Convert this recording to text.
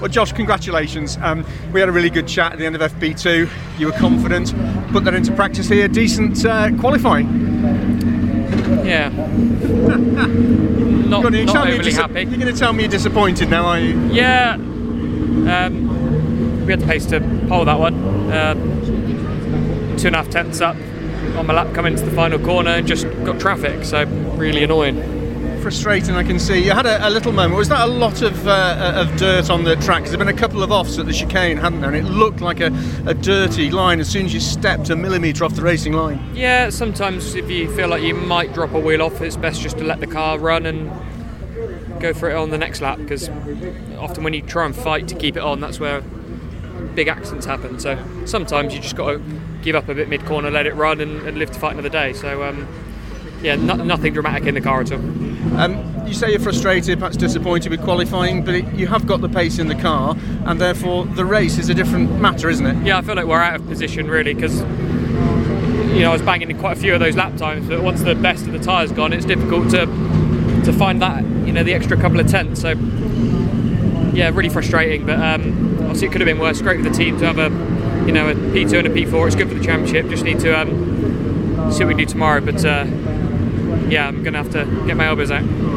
Well, Josh, congratulations. Um, we had a really good chat at the end of FP2. You were confident, put that into practice here. Decent uh, qualifying. Yeah. not, you not overly dis- happy. You're going to tell me you're disappointed now, are you? Yeah. Um, we had the pace to pole that one. Uh, two and a half tenths up on my lap coming into the final corner and just got traffic, so really annoying. Frustrating, I can see. You had a, a little moment. Was that a lot of uh, of dirt on the track? 'Cause There's been a couple of offs at the chicane, hadn't there? And it looked like a, a dirty line as soon as you stepped a millimetre off the racing line. Yeah, sometimes if you feel like you might drop a wheel off, it's best just to let the car run and go for it on the next lap because often when you try and fight to keep it on, that's where big accidents happen. So sometimes you just got to give up a bit mid corner, let it run, and, and live to fight another day. So um, yeah, no, nothing dramatic in the car at all. Um, you say you're frustrated, perhaps disappointed with qualifying, but it, you have got the pace in the car, and therefore the race is a different matter, isn't it? Yeah, I feel like we're out of position really because you know I was banging in quite a few of those lap times, but once the best of the tyres gone, it's difficult to to find that you know the extra couple of tenths. So yeah, really frustrating. But um, obviously it could have been worse. Great for the team to have a you know a P2 and a P4. It's good for the championship. Just need to um, see what we do tomorrow. But uh, yeah, I'm gonna have to get my elbows out.